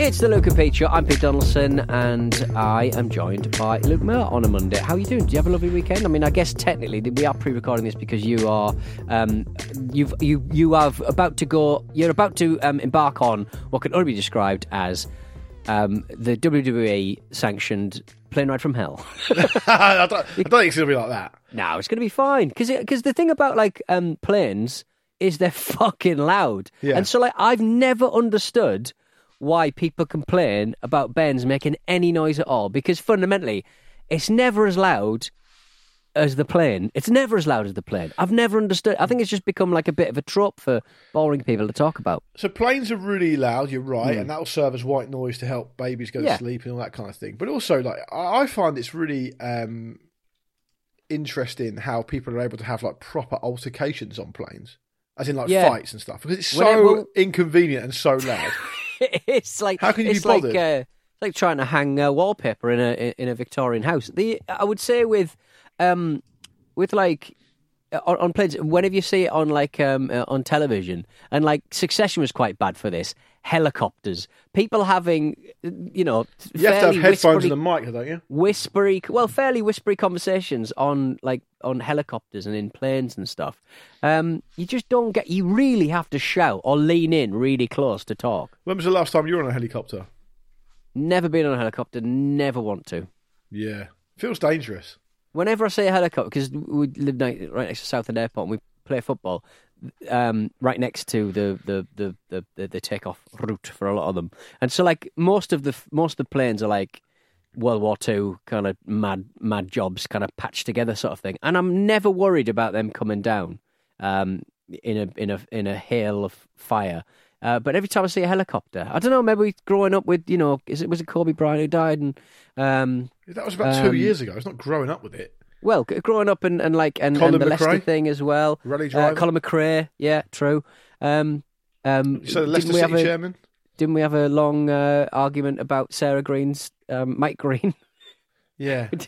It's the Luke and Pete Show. I'm Pete Donaldson, and I am joined by Luke Moore on a Monday. How are you doing? Do you have a lovely weekend? I mean, I guess technically we are pre-recording this because you are, um, you've you you are about to go. You're about to um, embark on what can only be described as um, the WWE sanctioned plane ride from hell. I, don't, I don't think it's going to be like that. No, it's going to be fine because because the thing about like um, planes is they're fucking loud, Yeah. and so like I've never understood why people complain about Benz making any noise at all because fundamentally it's never as loud as the plane. It's never as loud as the plane. I've never understood. I think it's just become like a bit of a trope for boring people to talk about. So planes are really loud, you're right, and that will serve as white noise to help babies go. Yeah. to sleep and all that kind of thing. But also, like I, find it's really um, interesting how people are able to have like proper altercations on planes, as in like Yeah. fights and stuff, because it's so Whenever- well- inconvenient and so loud. it's like How can you be it's like, uh, like trying to hang uh, wallpaper in a in a Victorian house. The I would say with um with like uh, on, on planes whenever you see it on like um uh, on television? And like Succession was quite bad for this helicopters people having you know You have to have headphones whispery- and a mic, don't you? whispery, well, fairly whispery conversations on like on helicopters and in planes and stuff. Um, you just don't get. You really have to shout or lean in really close to talk. When was the last time you were on a helicopter? Never been on a helicopter. Never want to. Yeah, feels dangerous. Whenever I say a helicopter, because we live right next to Southend Airport and we play football, um, right next to the the, the, the, the the takeoff route for a lot of them, and so like most of the most of the planes are like World War Two kind of mad mad jobs, kind of patched together sort of thing, and I'm never worried about them coming down um, in a in a in a hail of fire. Uh, but every time I see a helicopter, I don't know. Maybe growing up with you know, is it was it Kobe Bryant who died, and um, That was about two Um, years ago. It's not growing up with it. Well, growing up and, and like and, and the Leicester thing as well. Rally Uh, driver. Colin McRae, yeah, true. Um, um, So the Leicester have City a, chairman. Didn't we have a long uh, argument about Sarah Green's um, Mike Green? Yeah.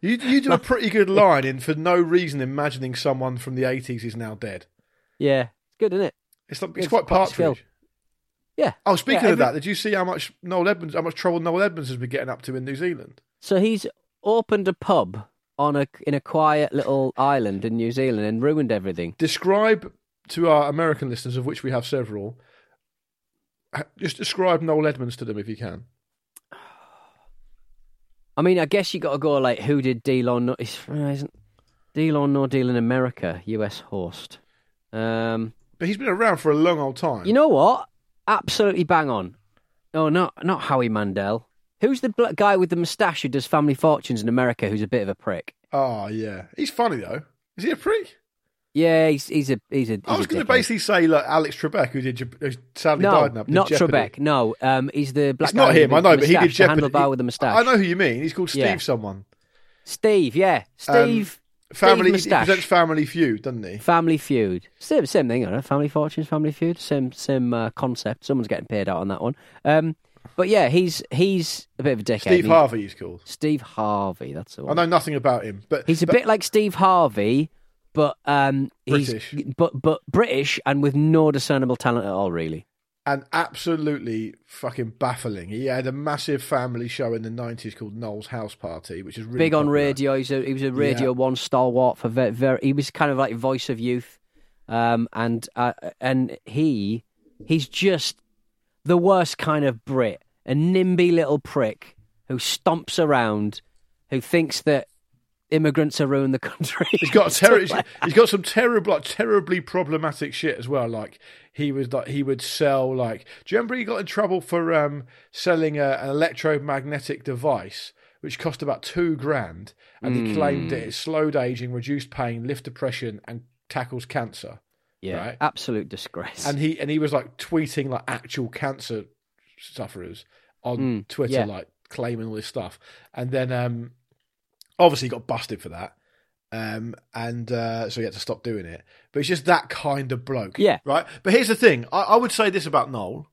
You you do a pretty good line in for no reason imagining someone from the eighties is now dead. yeah, it's good, isn't it? It's not, it's It's quite partridge. Yeah. Oh, speaking Yeah, of every- that, did you see how much Noel Edmonds, how much trouble Noel Edmonds has been getting up to in New Zealand? So he's opened a pub on a in a quiet little island in New Zealand and ruined everything. Describe to our American listeners, of which we have several. Just describe Noel Edmonds to them if you can. I mean, I guess you got to go like, who did deal or no? is- uh, Isn't deal or deal in America? U.S. host. Um, But he's been around for a long old time. You know what? Absolutely bang on. Oh, not not Howie Mandel. Who's the guy with the moustache who does Family Fortunes in America? Who's a bit of a prick? Oh yeah, he's funny though. Is he a prick? Yeah, he's he's a he's a. He's I was going to basically say like Alex Trebek, who did who sadly no, died did not Jeopardy. Trebek. No, um, he's the black It's guy not him. I know, but he did Jeopardy. The handlebar with the moustache. I know who you mean. He's called Steve Yeah. someone. Steve. Yeah, Steve. Family. He presents Family Feud, doesn't he? Family Feud. Same same thing, I know. Family Fortunes, Family Feud. Same same uh, concept. Someone's getting paid out on that one. Um, but yeah, he's he's a bit of a dickhead. Steve He- Harvey, he's called. Steve Harvey. That's the I one. know nothing about him, but He's a but- bit like Steve Harvey, but um, British. He's, but but British and with no discernible talent at all, really. and absolutely fucking baffling. He had a massive family show in the nineties called Noel's House Party, which is really Big on popular. radio. He's a, he was a Radio Yeah. One stalwart for very, very. He was kind of like voice of youth, um, and uh, and he he's just the worst kind of Brit, a nimby little prick who stomps around, who thinks that immigrants are ruining the country. He's got a Stuff he's got some terrible, like, terribly problematic shit as well. Like he was like he would sell like. Do you remember he got in trouble for um, selling a, an electromagnetic device which cost about two grand, and he claimed Hmm. that it slowed aging, reduced pain, lift depression, and tackles cancer. Yeah, right. absolute disgrace. And he and he was like tweeting like actual cancer sufferers on Mm, Twitter, yeah. like claiming all this stuff. And then um, obviously he got busted for that. Um, and uh, so he had to stop doing it. But it's just that kind of bloke. Yeah. Right. But here's the thing I, I would say this about Noel.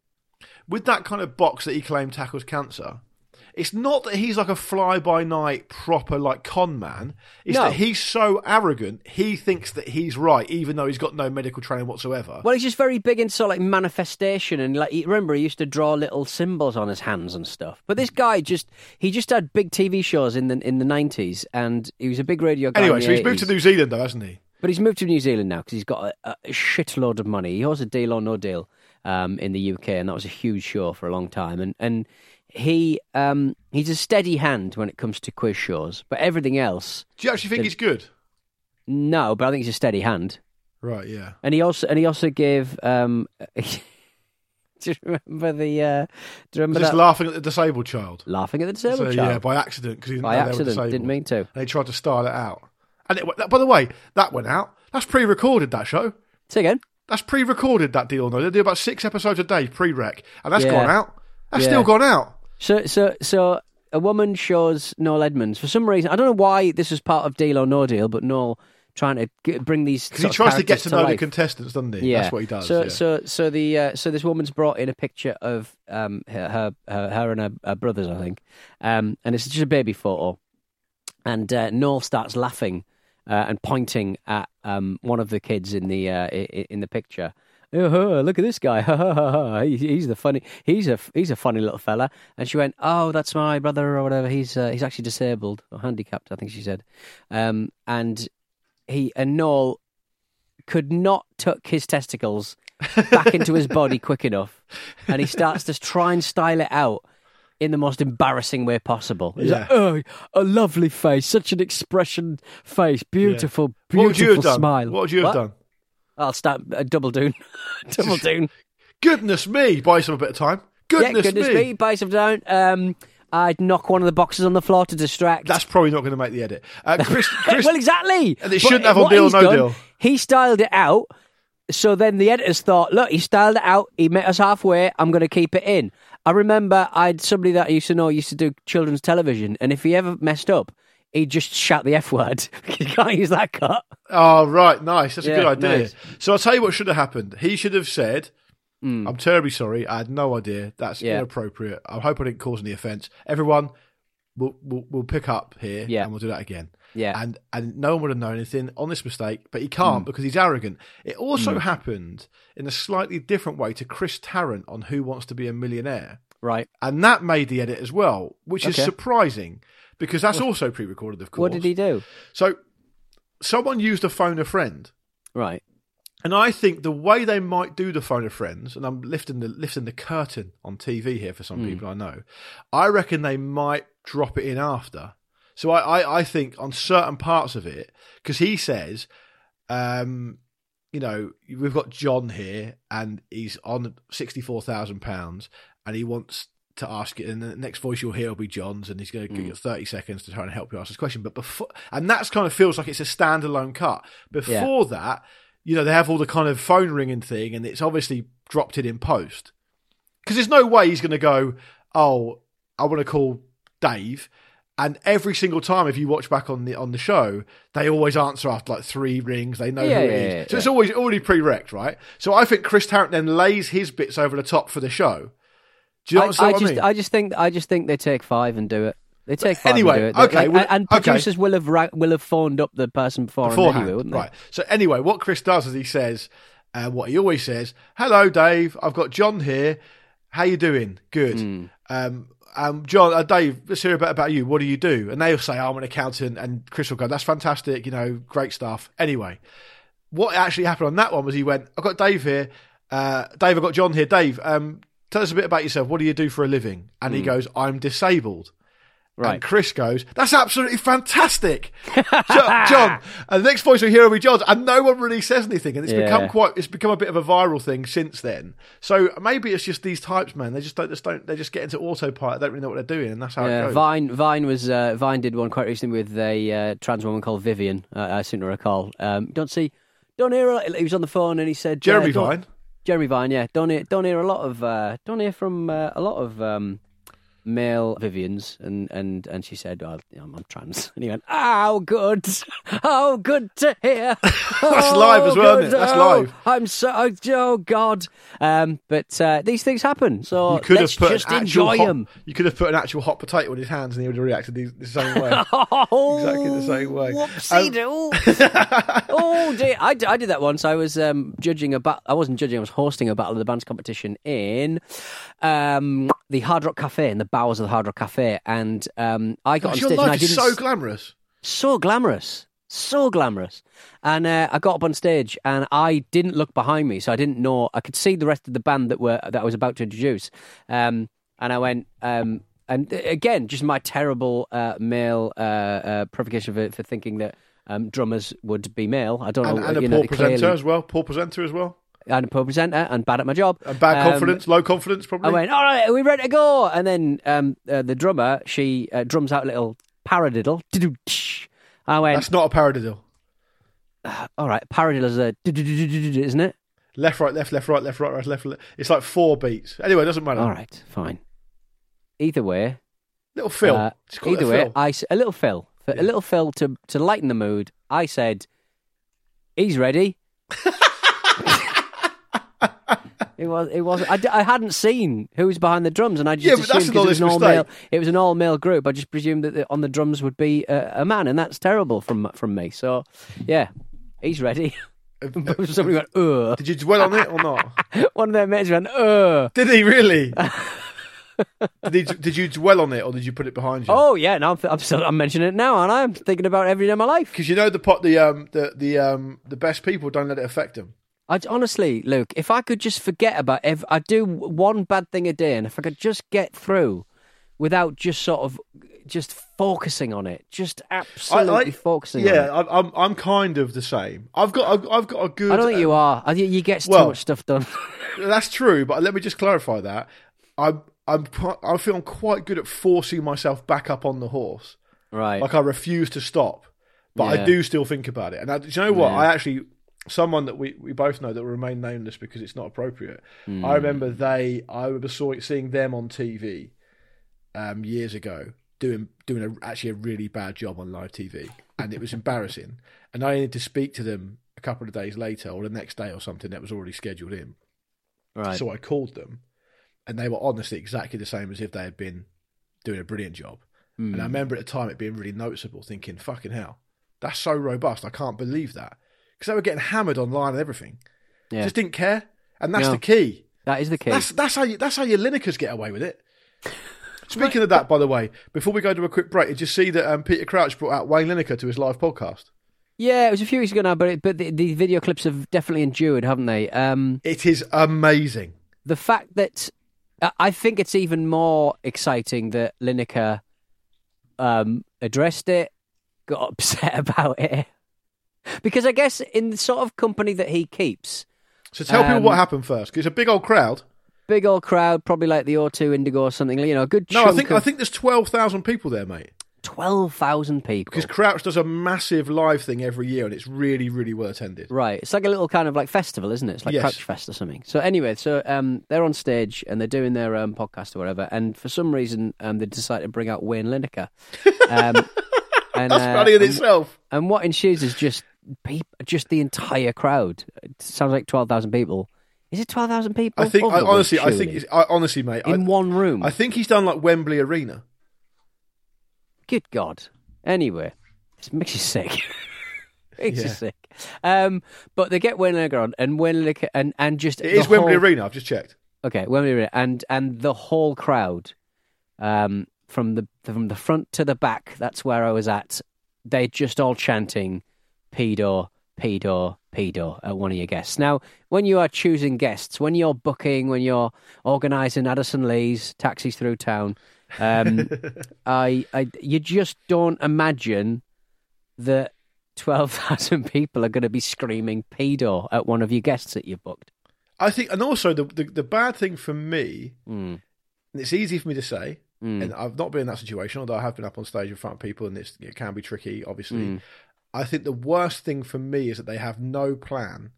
With that kind of box that he claimed tackles cancer, it's not that he's like a fly by night proper like con man. It's No. that he's so arrogant, he thinks that he's right, even though he's got no medical training whatsoever. Well, he's just very big into sort of like manifestation and like remember he used to draw little symbols on his hands and stuff. But this guy just he just had big TV shows in the in the nineties and he was a big radio guy. Anyway, so he's moved to New Zealand though, hasn't he? But he's moved to New Zealand now because he's got a, a shitload of money. He has a deal or no deal um, in the UK, and that was a huge show for a long time. And and he um, he's a steady hand when it comes to quiz shows, but everything else, Do you actually think he's good? no. But I think he's a steady hand. Right, yeah. And he also and he also gave. Um, do you remember the? Uh, do you remember Just that? laughing at the disabled child. laughing at the disabled So, child yeah, by accident because he didn't By know they were accident, didn't mean to. And they tried to style it out. And it, by the way, that went out. That's pre-recorded. That show. Say again. That's pre-recorded. That deal. No, they do about six episodes a day pre-rec, and that's Yeah. gone out. That's Yeah. still gone out. So, so, so a woman shows Noel Edmonds for some reason. I don't know why this was part of Deal or No Deal, but Noel trying to get, bring these Because he tries to get to know the life. contestants, doesn't he? Yeah, That's what he does. So, yeah. so, so the uh, so this woman's brought in a picture of um her her, her, her and her, her brothers, I think, um, and it's just a baby photo, and uh, Noel starts laughing uh, and pointing at um one of the kids in the uh, in the picture. Oh, huh, look at this guy! He's the funny. He's a he's a funny little fella. And she went, "Oh, that's my brother or whatever. He's uh, he's actually disabled or handicapped, I think she said." Um, and he and Noel could not tuck his testicles back into his body quick enough, and he starts to try and style it out in the most embarrassing way possible. He's like, "Oh, a lovely face, such an expression face, beautiful, beautiful what would you have done? smile." What would you have done? I'll start a double doon, double doon. Goodness me! Buy some a bit of time. Goodness, yeah, goodness me, buy some down. Um, I'd knock one of the boxes on the floor to distract. That's probably not going to make the edit. Uh, Chris, Chris, well, exactly. And it shouldn't have on Deal or No done, Deal. He styled it out. So then the editors thought, look, he styled it out. He met us halfway. I'm going to keep it in. I remember I had somebody that I used to know used to do children's television, and if he ever messed up, he'd just shout the F word. you can't use that cut. Oh, right. Nice. That's a good idea. nice. So I'll tell you what should have happened. He should have said, I'm terribly sorry. I had no idea. That's. Yeah. inappropriate. I hope I didn't cause any offence. Everyone, we'll, we'll, we'll pick up here Yeah. and we'll do that again. Yeah. And and no one would have known anything on this mistake, but he can't Hmm. because he's arrogant. It also happened in a slightly different way to Chris Tarrant on Who Wants to Be a Millionaire. Right. And that made the edit as well, which is surprising because that's also pre recorded, of course. What did he do? So someone used a phone a friend. Right. And I think the way they might do the phone a friends, and I'm lifting the lifting the curtain on TV here for some people I know, I reckon they might drop it in after. So I, I, I think on certain parts of it, because he says, um, you know, we've got John here, and he's on sixty four thousand pounds, and he wants to ask it, and the next voice you'll hear will be John's, and he's going to give hmm. you thirty seconds to try and help you ask this question. But before, and that's kind of feels like it's a standalone cut. Before that, you know, they have all the kind of phone ringing thing, and it's obviously dropped it in post. Because there's no way he's going to go, oh, I want to call Dave. And every single time, if you watch back on the on the show, they always answer after like three rings. They know Yeah, who it yeah, is, yeah, so it's always already pre-wrecked, right? So I think Chris Tarrant then lays his bits over the top for the show. Do you I, understand I what just, I mean? I just think, I just think they take five and do it. They take five Anyway, and do it. okay, Like, well, and okay. producers will have ra- will have phoned up the person before beforehand, anyway, wouldn't they? right? So anyway, what Chris does is he says, And what he always says, "Hello, Dave. I've got John here. How you doing? Good. Hmm. Um, um, John, uh, Dave, let's hear a bit about you. What do you do?" And they'll say, oh, "I'm an accountant," and Chris will go, "That's fantastic. You know, great stuff." Anyway, what actually happened on that one was he went, "I've got Dave here. Uh, Dave, I've got John here. Dave, um, tell us a bit about yourself. What do you do for a living?" And he goes, "I'm disabled." Right. And Chris goes, "That's absolutely fantastic, Jo- John." And the next voice we hear will be John's, and no one really says anything, and it's Yeah. become quite. It's become a bit of a viral thing since then. So maybe it's just these types, man. They just don't. Just don't. They just get into autopilot. They don't really know what they're doing, and that's how it goes. Vine Vine was uh, Vine did one quite recently with a uh, trans woman called Vivian. Uh, I seem to recall. Um, don't see, don't hear. He was on the phone and he said Jeremy uh, Vine. Jeremy Vine, yeah. Don't hear, don't hear a lot of, uh, don't hear from uh, a lot of um, male Vivians, and and and she said, well, you know, I'm trans, and he went, oh, good, oh, good to hear. That's live as well, isn't it? That's live. I'm so, oh, oh God. Um, but uh, these things happen, so You could let's have put just an actual enjoy hot, them. You could have put an actual hot potato in his hands, and he would have reacted the, the same way. Oh, Exactly the same way. Whoopsie doo. oh dear, I, d- I did that once. I was um, judging a battle. I wasn't judging. I was hosting a battle of the bands competition in um, the Hard Rock Cafe in the bowels of the Hard Rock Cafe, and um, I got Gosh, on your stage and I didn't so glamorous. so glamorous, so glamorous. And uh, I got up on stage and I didn't look behind me, so I didn't know. I could see the rest of the band that were that I was about to introduce. Um, and I went, um, and uh, again, just my terrible uh, male uh, uh, provocation for, for thinking that um, drummers would be male. I don't And, know, and a poor know, presenter clearly- as well. Poor presenter as well. And a poor presenter and bad at my job. And bad Um, confidence, low confidence, probably. I went, all right, are we ready to go? And then um, uh, the drummer, she uh, drums out a little paradiddle. I went, That's not a paradiddle. all right, paradiddle is a, isn't it? Left, right, left, left, right, left, right, right, left, left. It's like four beats. Anyway, it doesn't matter. All right, fine. Either way, Little Phil. uh, Just call it either a way, Phil. I a little Phil, a little Phil to to lighten the mood. I said, "He's ready." It was. It was. I, d- I hadn't seen who was behind the drums, and I just Yeah, assumed an 'cause it was an all male. It was an all male group. I just presumed that the, on the drums would be a, a man, and that's terrible from from me. So, yeah, he's ready. Somebody went, "Ugh." Did you dwell on it or not? One of their mates went, "Ugh." Did he really? did, you, did you dwell on it or did you put it behind you? Oh yeah, now I'm, I'm still I'm mentioning it now, and I'm thinking about it every day of my life. Because you know the pot, the um, the the um, the best people don't let it affect them. I honestly, Luke, if I could just forget about ev I do one bad thing a day, and if I could just get through without just sort of just focusing on it, just absolutely focusing. Yeah, on it. I, I'm I'm kind of the same. I've got I've, I've got a good. I don't think you um, are. I think you get too much stuff done. That's true, but let me just clarify that. I'm I'm I feel I'm quite good at forcing myself back up on the horse. right. Like I refuse to stop, but I do still think about it. And I, do you know what? Yeah. I actually someone that we, we both know that will remain nameless because it's not appropriate. Hmm. I remember they I was saw, seeing them on TV um, years ago doing doing a, actually a really bad job on live TV, and it was embarrassing. And I needed to speak to them a couple of days later or the next day or something that was already scheduled in. right. So I called them, and they were honestly exactly the same as if they had been doing a brilliant job. Hmm. And I remember at the time it being really noticeable, thinking, "Fucking hell, that's so robust! I can't believe that." Because they were getting hammered online and everything, yeah. just didn't care, and that's No. the key. that is the key. That's that's how you, that's how your Linekers get away with it. Speaking of that, by the way, before we go to a quick break, did you see that um, Peter Crouch brought out Wayne Lineker to his live podcast? Yeah, it was a few weeks ago now, but it, but the, the video clips have definitely endured, haven't they? Um, It is amazing. the fact that I- I think it's even more exciting that Lineker um, addressed it, got upset about it, because I guess in the sort of company that he keeps, So tell people Um, what happened first, because it's a big old crowd. big old crowd, probably like the O2 Indigo or something, you know, a good No, I think of I think there's twelve thousand people there, mate. twelve thousand people. Because Crouch does a massive live thing every year, and it's really, really well attended. Right, it's like a little kind of like festival, isn't it? It's like Yes. Crouch Fest or something. So anyway, so um, they're on stage and they're doing their um, podcast or whatever, and for some reason um, they decided to bring out Wayne Lineker. Um, and, That's uh, funny in and- itself. And what ensues is just peop just the entire crowd. It sounds like twelve thousand people. Is it twelve thousand people? I think, I, honestly, I think, it's, I, honestly, mate, I, in one room. I think he's done like Wembley Arena. Good God. Anyway, it makes you sick. makes you sick. Um, but they get Lineker on, and Lineker, and and just It is the Wembley Arena. I've just checked. Okay, Wembley Arena, and and the whole crowd, um, from the from the front to the back. That's where I was at. They're just all chanting, "Pedo, pedo, pedo" at one of your guests. Now, when you are choosing guests, when you're booking, when you're organising Addison Lee's taxis through town, um, I, I, you just don't imagine that twelve thousand people are going to be screaming "pedo" at one of your guests that you've booked. I think, and also the the, the bad thing for me, Mm. and it's easy for me to say, Mm. and I've not been in that situation, although I have been up on stage in front of people, and it's, it can be tricky. Obviously, Mm. I think the worst thing for me is that they have no plan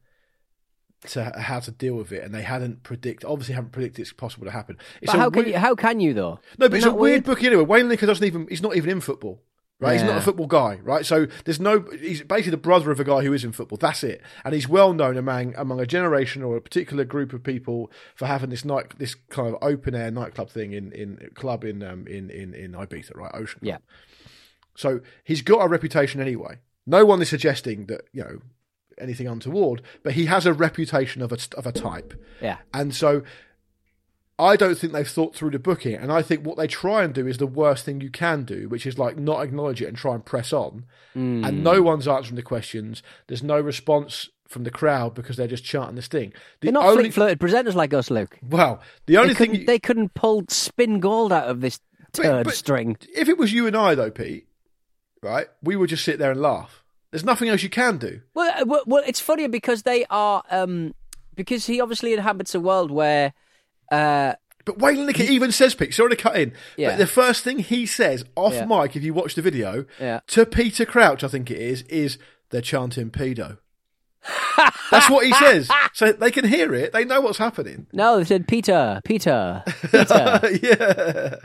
to how to deal with it, and they hadn't predict. Obviously, haven't predicted it's possible to happen. It's But a how can weird- you? How can you though? No, but it's Isn't a that weird book anyway. Wayne Lineker doesn't even. He's not even in football. Right, he's not a football guy, right? So there's no. He's basically the brother of a guy who is in football. That's it, and he's well known among among a generation or a particular group of people for having this night, this kind of open air nightclub thing in in club in um in in in Ibiza, right? Ocean. Club. Yeah. So he's got a reputation anyway. No one is suggesting that you know anything untoward, but he has a reputation of a of a type. Yeah. And so I don't think they've thought through the booking. And I think what they try and do is the worst thing you can do, which is like not acknowledge it and try and press on. Hmm. And no one's answering the questions. There's no response from the crowd because they're just chanting this thing. The They're not only, flick-flirted presenters like us, Luke. well, the only They thing you- they couldn't pull spin gold out of this But- but string. If it was you and I, though, Pete, right, we would just sit there and laugh. There's nothing else you can do. Well, uh, well, well, it's funny because they are um, because he obviously inhabits a world where uh, But Wayne Lineker even says, Pete, sorry to cut in, Yeah. but the first thing he says off Yeah. mic, if you watch the video, Yeah. to Peter Crouch, I think it is, is they're chanting pedo. That's what he says. So they can hear it. They know what's happening. no, they said Peter, Peter, Peter. yeah.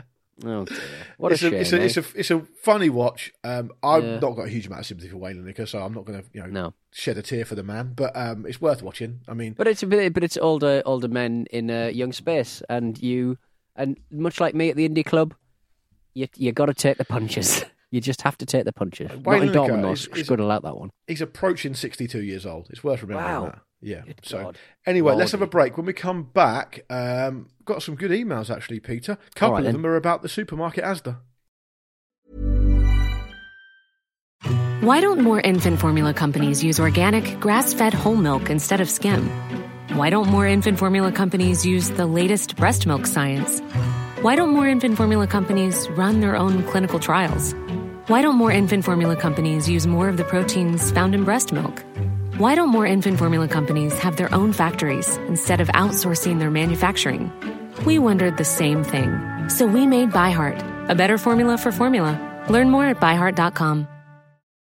Oh, dear. what a It's shame! a, it's, a, eh? it's, a, it's a funny watch. Um, I've Yeah. not got a huge amount of sympathy for Wayne Lineker, so I'm not going to you know No. shed a tear for the man. But um, it's worth watching. I mean, But it's a bit, but it's older older men in a young space, and you, and much like me at the indie club, you you got to take the punches. You just have to take the punches. Wayne Not in Dortmund, though. is- is- that one. he's approaching 62 years old. It's worth remembering Wow. that. Yeah. Good so God. anyway, let's have a break. When we come back, um, got some good emails actually, Peter. A couple All right, of then. them are about the supermarket Asda. Why don't more infant formula companies use organic, grass fed whole milk instead of skim? Why don't more infant formula companies use the latest breast milk science? Why don't more infant formula companies run their own clinical trials? Why don't more infant formula companies use more of the proteins found in breast milk? Why don't more infant formula companies have their own factories instead of outsourcing their manufacturing? We wondered the same thing. So we made ByHeart, a better formula for formula. Learn more at byheart.com.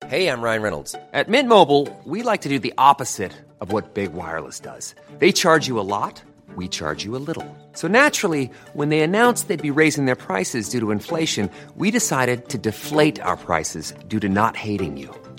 Hey, I'm Ryan Reynolds. At Mint Mobile, we like to do the opposite of what Big Wireless does. They charge you a lot, we charge you a little. So naturally, when they announced they'd be raising their prices due to inflation, we decided to deflate our prices due to not hating you.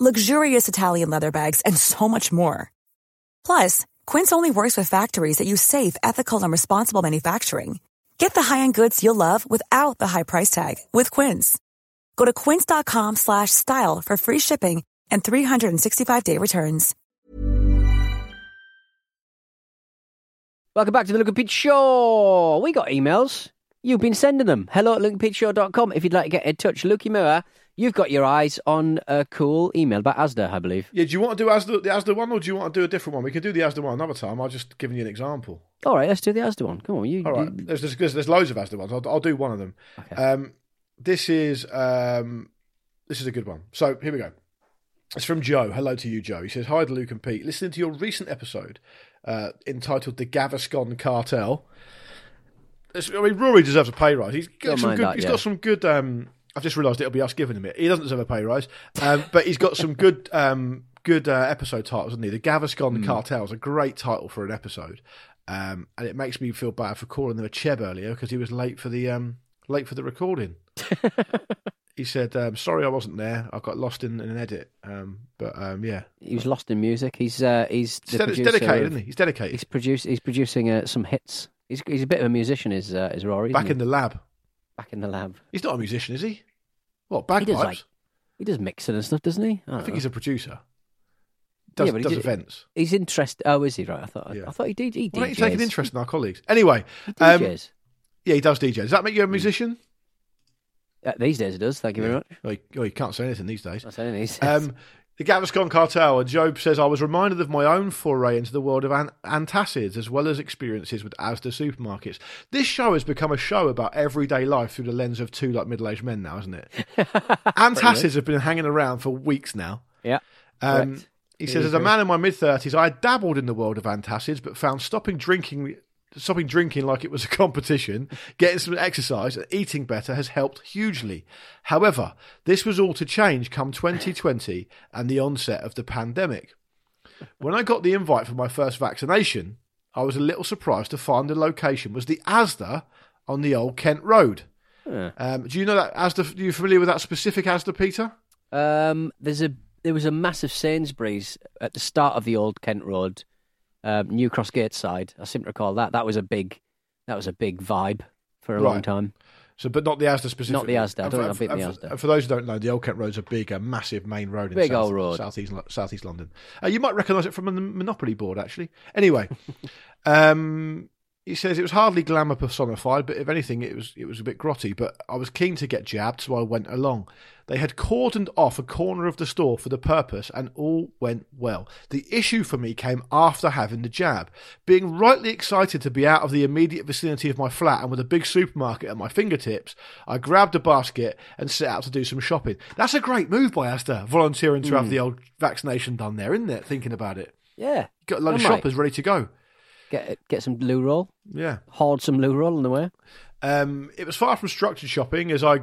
luxurious Italian leather bags, and so much more. Plus, Quince only works with factories that use safe, ethical, and responsible manufacturing. Get the high-end goods you'll love without the high price tag with Quince. Go to quince.com slash style for free shipping and 365-day returns. Welcome back to the Luke and Pete Show. We got emails. You've been sending them. Hello at lukeandpeteshow.com if you'd like to get in touch. Lukey Moore, you've got your eyes on a cool email about Asda, I believe. Yeah, do you want to do Asda, the Asda one or do you want to do a different one? We can do the Asda one another time. I'll just give you an example. All right, let's do the Asda one. Come on, you. All right. you- There's, there's, there's loads of Asda ones. I'll, I'll do one of them. Okay. Um, this is um, this is a good one. So here we go. It's from Joe. Hello to you, Joe. He says, Hi to Luke and Pete. Listening to your recent episode uh, entitled The Gaviscon Cartel. It's- I mean, Rory deserves a pay rise. He's got Don't some good. that, he's yeah. got some good. Um, I've just realised it'll be us giving him it. He doesn't deserve a pay rise, um, but he's got some good um, good uh, episode titles, isn't he? The Gaviscon Hmm. Cartel is a great title for an episode, um, and it makes me feel bad for calling them a cheb earlier because he was late for the um, late for the recording. he said, um, "Sorry, I wasn't there. I got lost in, in an edit." Um, but um, yeah, He was lost in music. He's uh, he's the he's, ded- producer dedicated, of- isn't he? He's dedicated. He's produce he's producing uh, some hits. He's he's a bit of a musician. Is uh, is Rory? Back in the lab. Back in the lab. He's not a musician, is he? What He bagpipes? does like he does mixing and stuff, doesn't he? I think he's a producer. Does, Yeah, but he does did- events. he's interested. Oh, is he right? I thought Yeah. I thought he did. He Why don't you take an interest in our colleagues? Anyway, He um, DJs. yeah, he does DJ. Does that make Hmm. you a musician? Uh, these days it does. Thank you very much. Oh, you, oh, you can't say anything these days. That's anything. Um, the Gaviscon Cartel, and Joe says, I was reminded of my own foray into the world of an- antacids as well as experiences with Asda supermarkets. This show has become a show about everyday life through the lens of two like middle aged men now, isn't it? antacids have been hanging around for weeks now. yeah. Um, he says, as a man in my mid thirties, I dabbled in the world of antacids, but found stopping drinking, stopping drinking like it was a competition, getting some exercise, and eating better has helped hugely. However, this was all to change come 2020 and the onset of the pandemic. When I got the invite for my first vaccination, I was a little surprised to find the location was the ASDA on the old Kent Road. Yeah. Um, do you know that ASDA? Are you familiar with that specific ASDA, Peter? Um, there's a there was a massive Sainsbury's at the start of the old Kent Road, um, New Cross Gate side. I seem to recall that. That was a big that was a big vibe for a long time. So, but not the Asda specifically. Not the Asda. I don't for- know, I've been the and for- Asda. For those who don't know, the Old Kent Road's a big, a massive main road in Big south, old road. southeast southeast London. Uh, you might recognise it from the Monopoly board, actually. Anyway, um, he says it was hardly glamour personified, but if anything, it was it was a bit grotty. But I was keen to get jabbed, so I went along. They had cordoned off a corner of the store for the purpose, and all went well. The issue for me came after having the jab. Being rightly excited to be out of the immediate vicinity of my flat and with a big supermarket at my fingertips, I grabbed a basket and set out to do some shopping. That's a great move by Asda, volunteering to have hmm. the old vaccination done there, isn't it? Thinking about it. Yeah, Got a lot of shoppers ready to go. Get get some loo roll, Yeah. hoard some loo roll on the way. Um, it was far from structured shopping, as I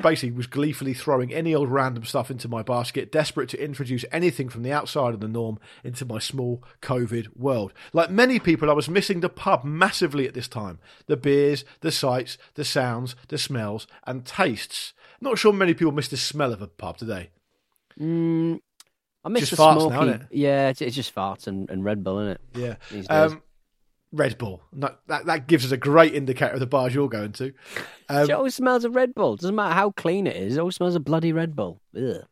basically was gleefully throwing any old random stuff into my basket, desperate to introduce anything from the outside of the norm into my small COVID world. Like many people, I was missing the pub massively at this time. The beers, the sights, the sounds, the smells, and tastes. Not sure many people miss the smell of a pub today. Mm, I miss Just the farts smoky. now? Yeah, it's, it's just farts and, and Red Bull, isn't it? Yeah. Red Bull. No, that, that gives us a great indicator of the bars you're going to. Um, it always smells of Red Bull. Doesn't matter how clean it is. It always smells of bloody Red Bull. Ugh.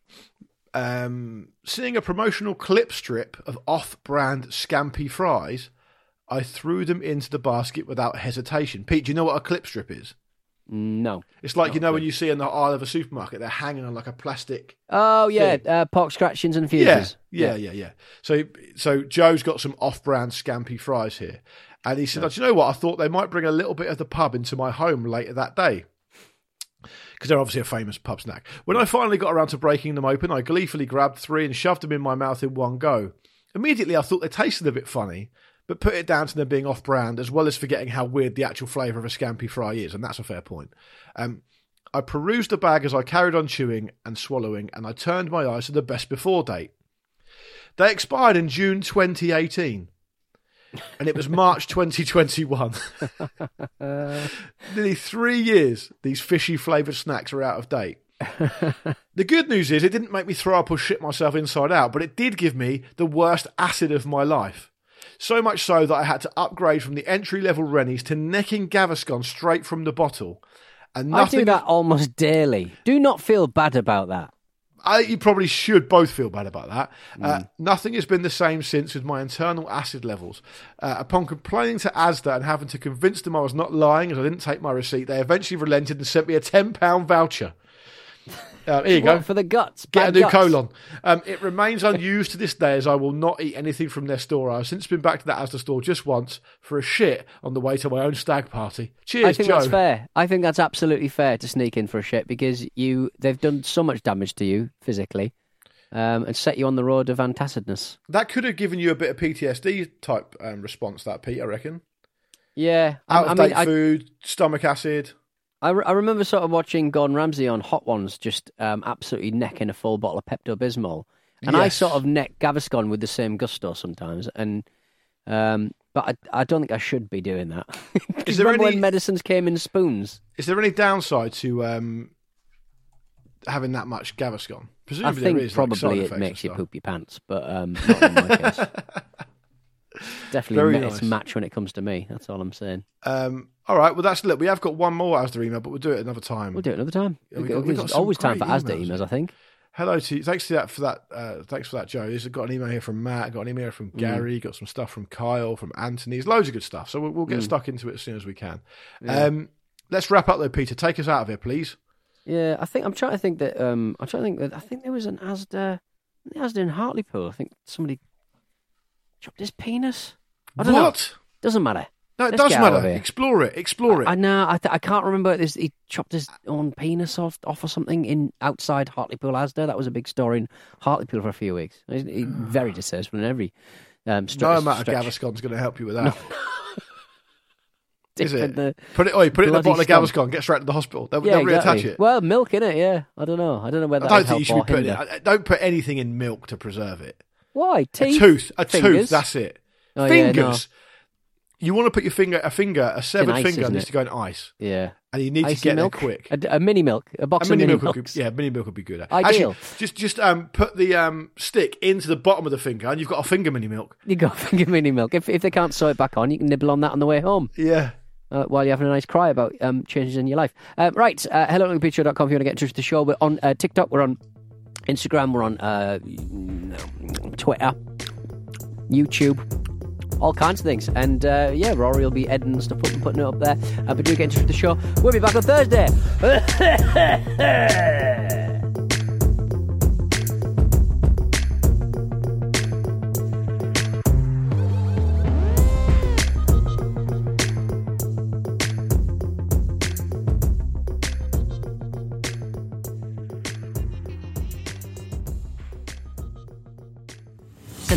um, seeing a promotional clip strip of off-brand Scampi fries, I threw them into the basket without hesitation. Pete, do you know what a clip strip is? No. It's like you know when you see in the aisle of a supermarket, they're hanging on like a plastic. Oh yeah, uh, pork scratchings and Yeah, fuses. yeah, yeah, yeah. So, so Joe's got some off-brand scampi fries here, and he said, "Do you know what? I thought they might bring a little bit of the pub into my home later that day." because they're obviously a famous pub snack. When I finally got around to breaking them open, I gleefully grabbed three and shoved them in my mouth in one go. Immediately, I thought they tasted a bit funny, but put it down to them being off brand, as well as forgetting how weird the actual flavour of a scampi fry is, and that's a fair point. Um, I perused the bag as I carried on chewing and swallowing, and I turned my eyes to the best before date. They expired in June 2018. And it was March 2021. Nearly three years, these fishy flavoured snacks are out of date. the good news is it didn't make me throw up or shit myself inside out, but it did give me the worst acid of my life. So much so that I had to upgrade from the entry level Rennies to necking Gaviscon straight from the bottle. And I do that almost daily. Do not feel bad about that. I, you probably should both feel bad about that. Uh, Mm. nothing has been the same since with my internal acid levels. Uh, upon complaining to ASDA and having to convince them I was not lying as I didn't take my receipt, they eventually relented and sent me a £10 voucher. Uh, here you go. For the guts. Get a new guts. colon. Um, it remains unused to this day as I will not eat anything from their store. I've since been back to that Asda store just once for a shit on the way to my own stag party. Cheers, I think Joe. that's fair. I think that's absolutely fair to sneak in for a shit because you they've done so much damage to you physically, um, and set you on the road of antacidness. That could have given you a bit of PTSD type um, response, that, Pete, I reckon. Yeah, I, Out I of mean, date I, food, stomach acid. I, re- I remember sort of watching Gordon Ramsay on Hot Ones, just um, absolutely necking a full bottle of Pepto Bismol, and I sort of neck Gaviscon with the same gusto sometimes, and um, but I, I don't think I should be doing that. Is there remember any- when medicines came in spoons? Is there any downside to um, having that much Gaviscon? I Presumably think there is, probably effects it makes you poop your pants, but um, not in my case. Definitely Very a nice. match when it comes to me. That's all I'm saying. Um, all right, well that's look. We have got one more Asda email, but we'll do it another time. We'll do it another time. Yeah, we got- we there's got always time for Asda emails emails. I think. Hello to you. Thanks to that for that. Uh, thanks for that, Joe. He's got an email here from Matt. Got an email from Mm. Gary. Got some stuff from Kyle, from Anthony. There's loads of good stuff. So we'll, we'll Mm. get stuck into it as soon as we can. Um, let's wrap up though, Peter. Take us out of here, please. Yeah, I think I'm trying to think that um, I'm trying to think that I think there was an Asda, Asda in Hartlepool. I think somebody chopped his penis. I don't know. what? Doesn't matter. No, it Let's does get out of matter. Explore it. Explore it. I know. I, th- I can't remember. This, he chopped his own penis off, off or something in outside Hartlepool Asda. That was a big story in Hartlepool for a few weeks. He's, he's very distasteful in every um, stretch. no amount of. Gaviscon's going to help you with that. Is Dip in it? the- Put it. Oh, put it in a bloody bottle of. Gaviscon. Get straight to the hospital. They'll, yeah, they'll exactly. reattach it. Well, milk in it. Yeah, I don't know. I don't know whether I don't think you should be putting it. Don't put anything in milk to preserve it. Why A teeth? tooth. A Fingers? tooth. That's it. Oh, yeah, Fingers. You want to put your finger, a finger, a severed ice, finger needs it? to go in ice, Yeah. and you need to get milk? there quick. A, a mini milk, a box A mini of mini milk, would yeah, mini milk would be good. Ideal. Actually, just just um, put the um, stick into the bottom of the finger, and you've got a finger mini milk. You got finger mini milk. If if they can't sew it back on, you can nibble on that on the way home. Yeah, uh, while you're having a nice cry about um, changes in your life. Uh, right, uh, hello at if you want to get in touch with the show. We're on uh, TikTok, we're on Instagram, we're on uh, Twitter, YouTube, all kinds of things. And uh, yeah, Rory will be editing stuff up and putting it up there. Uh, but do get in touch the show. We'll be back on Thursday.